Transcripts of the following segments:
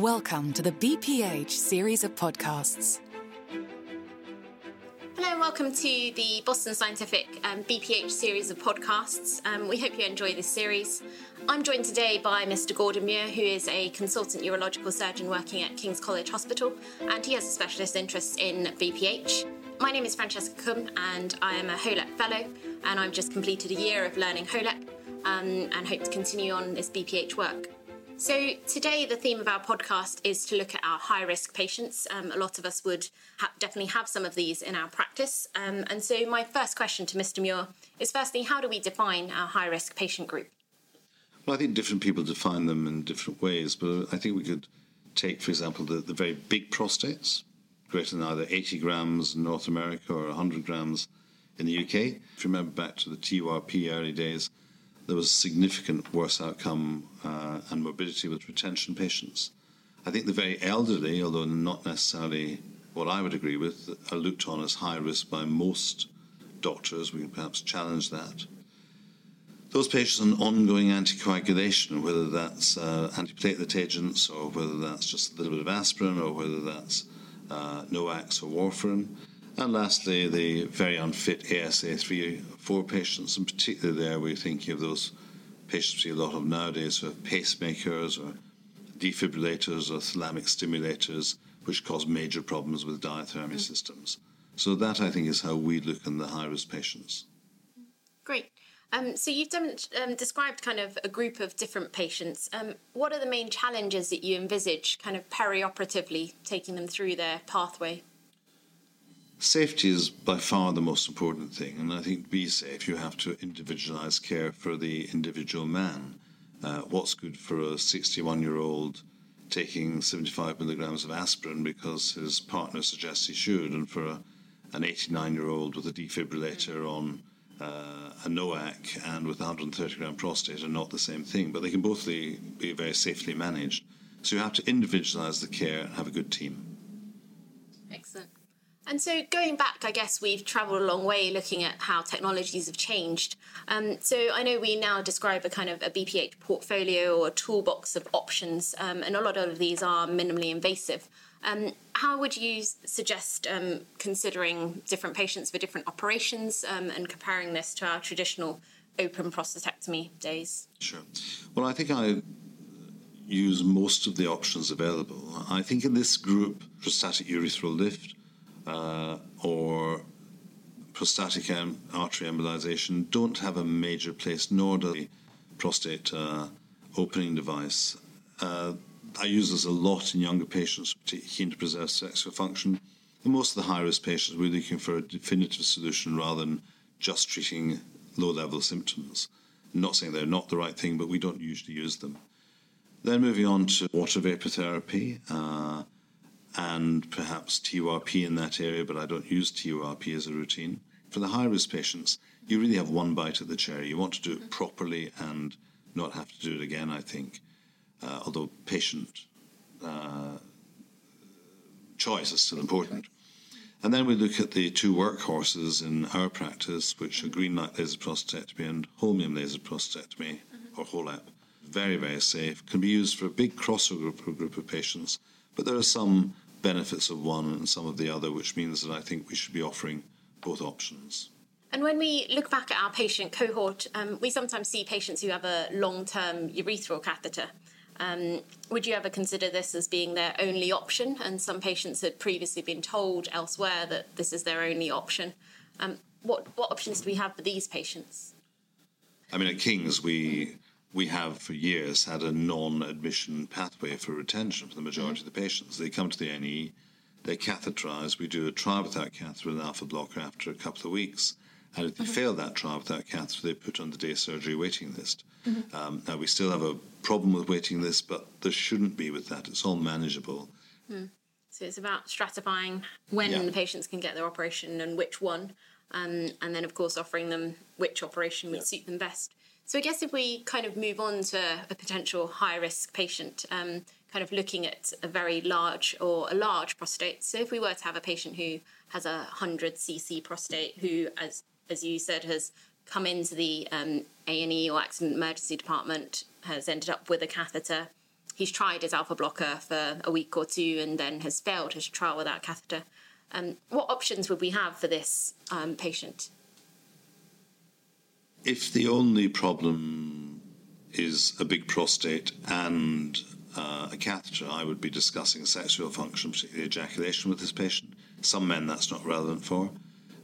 Welcome to the BPH series of podcasts. Hello and welcome to the Boston Scientific um, BPH series of podcasts. Um, we hope you enjoy this series. I'm joined today by Mr. Gordon Muir, who is a consultant urological surgeon working at King's College Hospital, and he has a specialist interest in BPH. My name is Francesca Kum, and I am a HOLEP fellow, and I've just completed a year of learning HOLEP um, and hope to continue on this BPH work. So, today, the theme of our podcast is to look at our high risk patients. Um, a lot of us would ha- definitely have some of these in our practice. Um, and so, my first question to Mr. Muir is firstly, how do we define our high risk patient group? Well, I think different people define them in different ways, but I think we could take, for example, the, the very big prostates, greater than either 80 grams in North America or 100 grams in the UK. If you remember back to the TURP early days, there was significant worse outcome uh, and morbidity with retention patients. I think the very elderly, although not necessarily what I would agree with, are looked on as high risk by most doctors. We can perhaps challenge that. Those patients on ongoing anticoagulation, whether that's uh, antiplatelet agents or whether that's just a little bit of aspirin or whether that's uh, NOACs or warfarin. And lastly, the very unfit ASA3 4 patients, and particularly there we're thinking of those patients we see a lot of nowadays who have pacemakers or defibrillators or thalamic stimulators, which cause major problems with diathermy mm. systems. So that I think is how we look in the high risk patients. Great. Um, so you've done, um, described kind of a group of different patients. Um, what are the main challenges that you envisage, kind of perioperatively, taking them through their pathway? Safety is by far the most important thing, and I think to be safe, you have to individualize care for the individual man. Uh, what's good for a 61 year old taking 75 milligrams of aspirin because his partner suggests he should, and for a, an 89 year old with a defibrillator on uh, a NOAC and with 130 gram prostate are not the same thing, but they can both be, very safely managed. So you have to individualize the care and have a good team. Excellent. And so, going back, I guess we've travelled a long way looking at how technologies have changed. Um, so, I know we now describe a kind of a BPH portfolio or toolbox of options, um, and a lot of these are minimally invasive. Um, how would you suggest um, considering different patients for different operations um, and comparing this to our traditional open prostatectomy days? Sure. Well, I think I use most of the options available. I think in this group, prostatic urethral lift uh, or prostatic artery embolization don't have a major place, nor does the prostate uh, opening device. Uh, I use this a lot in younger patients, keen to preserve sexual function. In most of the high risk patients, we're looking for a definitive solution rather than just treating low level symptoms. I'm not saying they're not the right thing, but we don't usually use them. Then moving on to water vapor therapy. Uh, and perhaps TURP in that area, but I don't use TURP as a routine. For the high risk patients, you really have one bite at the cherry. You want to do it properly and not have to do it again, I think. Uh, although patient uh, choice is still important. And then we look at the two workhorses in our practice, which are green light laser prostatectomy and holmium laser prostatectomy, mm-hmm. or HOLEP. Very, very safe. Can be used for a big crossover group, group of patients but there are some benefits of one and some of the other, which means that I think we should be offering both options. And when we look back at our patient cohort, um, we sometimes see patients who have a long term urethral catheter. Um, would you ever consider this as being their only option? And some patients had previously been told elsewhere that this is their only option. Um, what, what options do we have for these patients? I mean, at King's, we we have for years had a non-admission pathway for retention for the majority mm-hmm. of the patients. They come to the A&E, they catheterize. We do a trial without catheter with an alpha blocker after a couple of weeks. And if they mm-hmm. fail that trial without catheter, they put on the day surgery waiting list. Mm-hmm. Um, now, we still have a problem with waiting list, but there shouldn't be with that. It's all manageable. Mm. So it's about stratifying when yeah. the patients can get their operation and which one, um, and then, of course, offering them which operation would yeah. suit them best. So I guess if we kind of move on to a potential high risk patient, um, kind of looking at a very large or a large prostate. So if we were to have a patient who has a 100 cc prostate, who, as as you said, has come into the um, A&E or accident emergency department, has ended up with a catheter. he's tried his alpha blocker for a week or two and then has failed his trial without catheter. Um, what options would we have for this um, patient? If the only problem is a big prostate and uh, a catheter, I would be discussing sexual function, particularly ejaculation, with this patient. Some men that's not relevant for.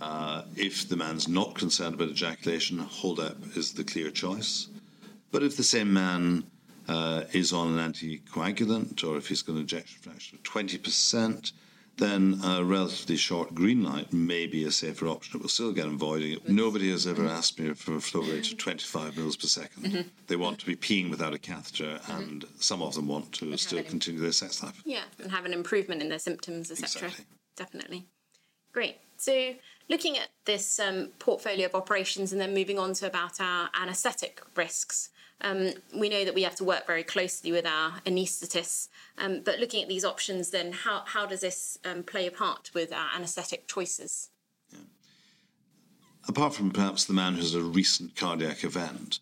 Uh, if the man's not concerned about ejaculation, Holep is the clear choice. But if the same man uh, is on an anticoagulant, or if he's got an ejection fraction of 20%, then a relatively short green light may be a safer option. It will still get him voiding. Nobody has ever asked me for a flow rate of 25 mils per 2nd mm-hmm. They want to be peeing without a catheter, mm-hmm. and some of them want to still continue their sex life. Yeah, and have an improvement in their symptoms, etc. Exactly. Definitely. Great. So, looking at this um, portfolio of operations and then moving on to about our anaesthetic risks. Um, we know that we have to work very closely with our anaesthetists, um, but looking at these options, then how, how does this um, play a part with our anaesthetic choices? Yeah. Apart from perhaps the man who has a recent cardiac event,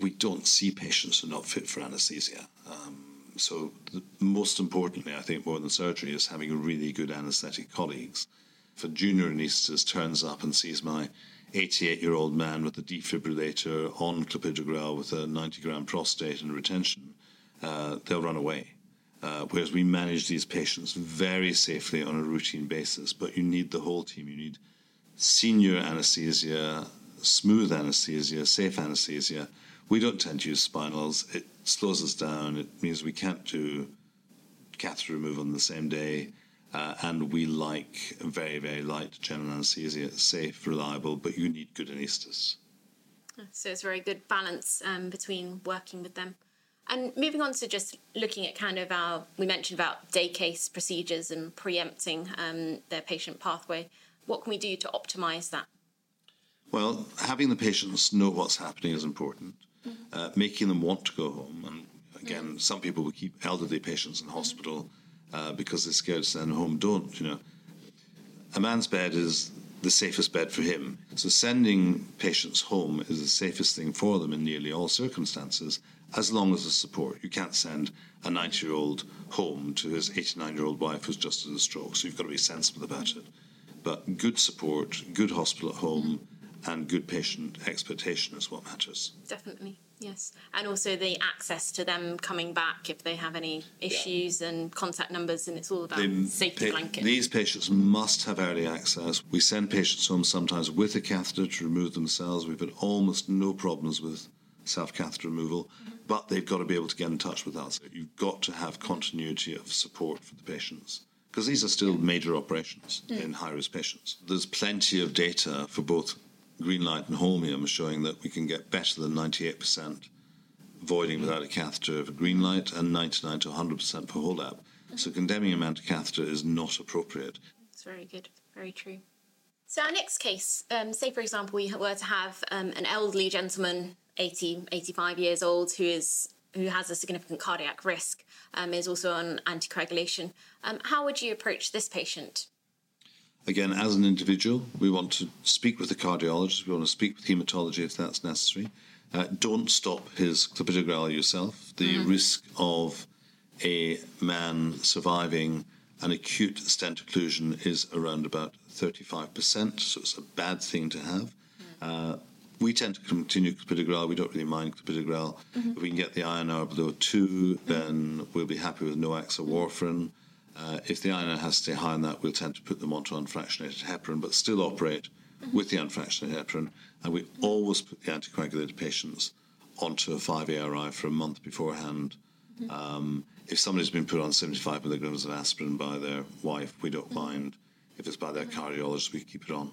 we don't see patients who are not fit for anaesthesia. Um, so, the, most importantly, I think more than surgery is having really good anaesthetic colleagues. If a junior anaesthetist turns up and sees my 88 year old man with a defibrillator on clopidogrel with a 90 gram prostate and retention, uh, they'll run away. Uh, whereas we manage these patients very safely on a routine basis, but you need the whole team. You need senior anesthesia, smooth anesthesia, safe anesthesia. We don't tend to use spinals. It slows us down. It means we can't do catheter removal on the same day. Uh, and we like very, very light general anesthesia, safe, reliable, but you need good anaesthetists. So it's a very good balance um, between working with them. And moving on to just looking at kind of our, we mentioned about day case procedures and preempting um, their patient pathway. What can we do to optimise that? Well, having the patients know what's happening is important. Mm-hmm. Uh, making them want to go home. And again, mm-hmm. some people will keep elderly patients in hospital. Mm-hmm uh, because they're scared to send home don't. You know, a man's bed is the safest bed for him. So sending patients home is the safest thing for them in nearly all circumstances, as long as there's support. You can't send a 90 year old home to his 89 year old wife who's just had a stroke, so you've got to be sensible about it. But good support, good hospital at home, and good patient expectation is what matters. Definitely. Yes, and also the access to them coming back if they have any issues yeah. and contact numbers, and it's all about the, safety pa- blanket. These patients must have early access. We send patients home sometimes with a catheter to remove themselves. We've had almost no problems with self catheter removal, mm-hmm. but they've got to be able to get in touch with us. You've got to have continuity of support for the patients because these are still major operations mm. in high risk patients. There's plenty of data for both Greenlight and Holmium showing that we can get better than 98% voiding without a catheter for Greenlight and 99 to 100% for Holep. So condemning a man to catheter is not appropriate. It's very good, very true. So our next case, um, say for example we were to have um, an elderly gentleman, 80, 85 years old, who is who has a significant cardiac risk, um, is also on anticoagulation. Um, how would you approach this patient? Again, as an individual, we want to speak with the cardiologist, we want to speak with hematology if that's necessary. Uh, don't stop his clopidogrel yourself. The mm-hmm. risk of a man surviving an acute stent occlusion is around about 35%, so it's a bad thing to have. Mm-hmm. Uh, we tend to continue clopidogrel. We don't really mind clopidogrel. Mm-hmm. If we can get the INR below 2, then we'll be happy with NOACs or warfarin. Uh, if the INR has to stay higher than that, we'll tend to put them onto unfractionated heparin, but still operate mm-hmm. with the unfractionated heparin. And we always put the anticoagulated patients onto a 5-ARI for a month beforehand. Mm-hmm. Um, if somebody's been put on 75 milligrams of aspirin by their wife, we don't mm-hmm. mind. If it's by their cardiologist, we keep it on.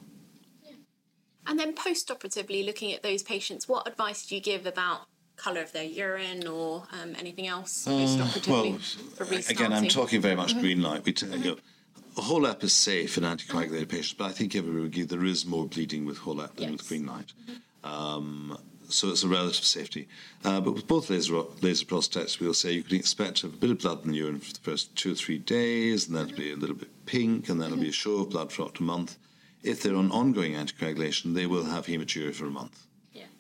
And then post-operatively, looking at those patients, what advice do you give about colour of their urine or um, anything else uh, well, again, I'm talking very much mm-hmm. green light. We t- mm-hmm. you know, Holep is safe in anticoagulated patients, but I think everybody would agree there is more bleeding with Holep than yes. with green light. Mm-hmm. Um, so it's a relative safety. Uh, but with both laser, laser prosthetics, we'll say you can expect to have a bit of blood in the urine for the first two or three days, and then it'll be a little bit pink, and then it'll be a show of blood for up to a month. If they're on ongoing anticoagulation, they will have hematuria for a month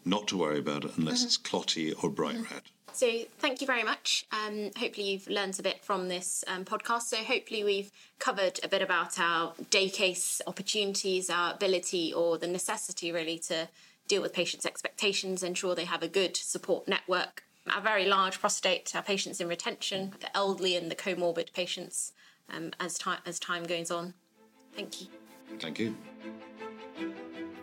not to worry about it unless mm-hmm. it's clotty or bright red. So, thank you very much. Um, hopefully, you've learned a bit from this um, podcast. So, hopefully, we've covered a bit about our day case opportunities, our ability or the necessity really to deal with patients' expectations, ensure they have a good support network. Our very large prostate, our patients in retention, the elderly and the comorbid patients um, as, time, as time goes on. Thank you. Thank you.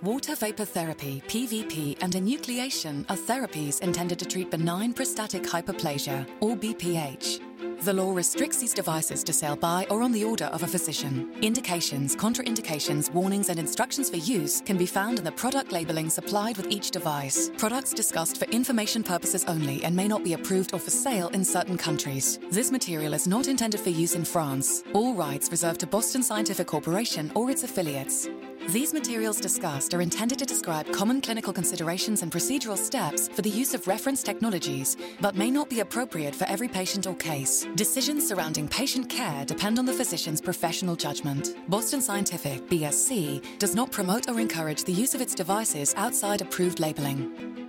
Water vapor therapy, PVP, and enucleation are therapies intended to treat benign prostatic hyperplasia, or BPH. The law restricts these devices to sale by or on the order of a physician. Indications, contraindications, warnings, and instructions for use can be found in the product labeling supplied with each device. Products discussed for information purposes only and may not be approved or for sale in certain countries. This material is not intended for use in France. All rights reserved to Boston Scientific Corporation or its affiliates. These materials discussed are intended to describe common clinical considerations and procedural steps for the use of reference technologies, but may not be appropriate for every patient or case. Decisions surrounding patient care depend on the physician's professional judgment. Boston Scientific, BSC, does not promote or encourage the use of its devices outside approved labeling.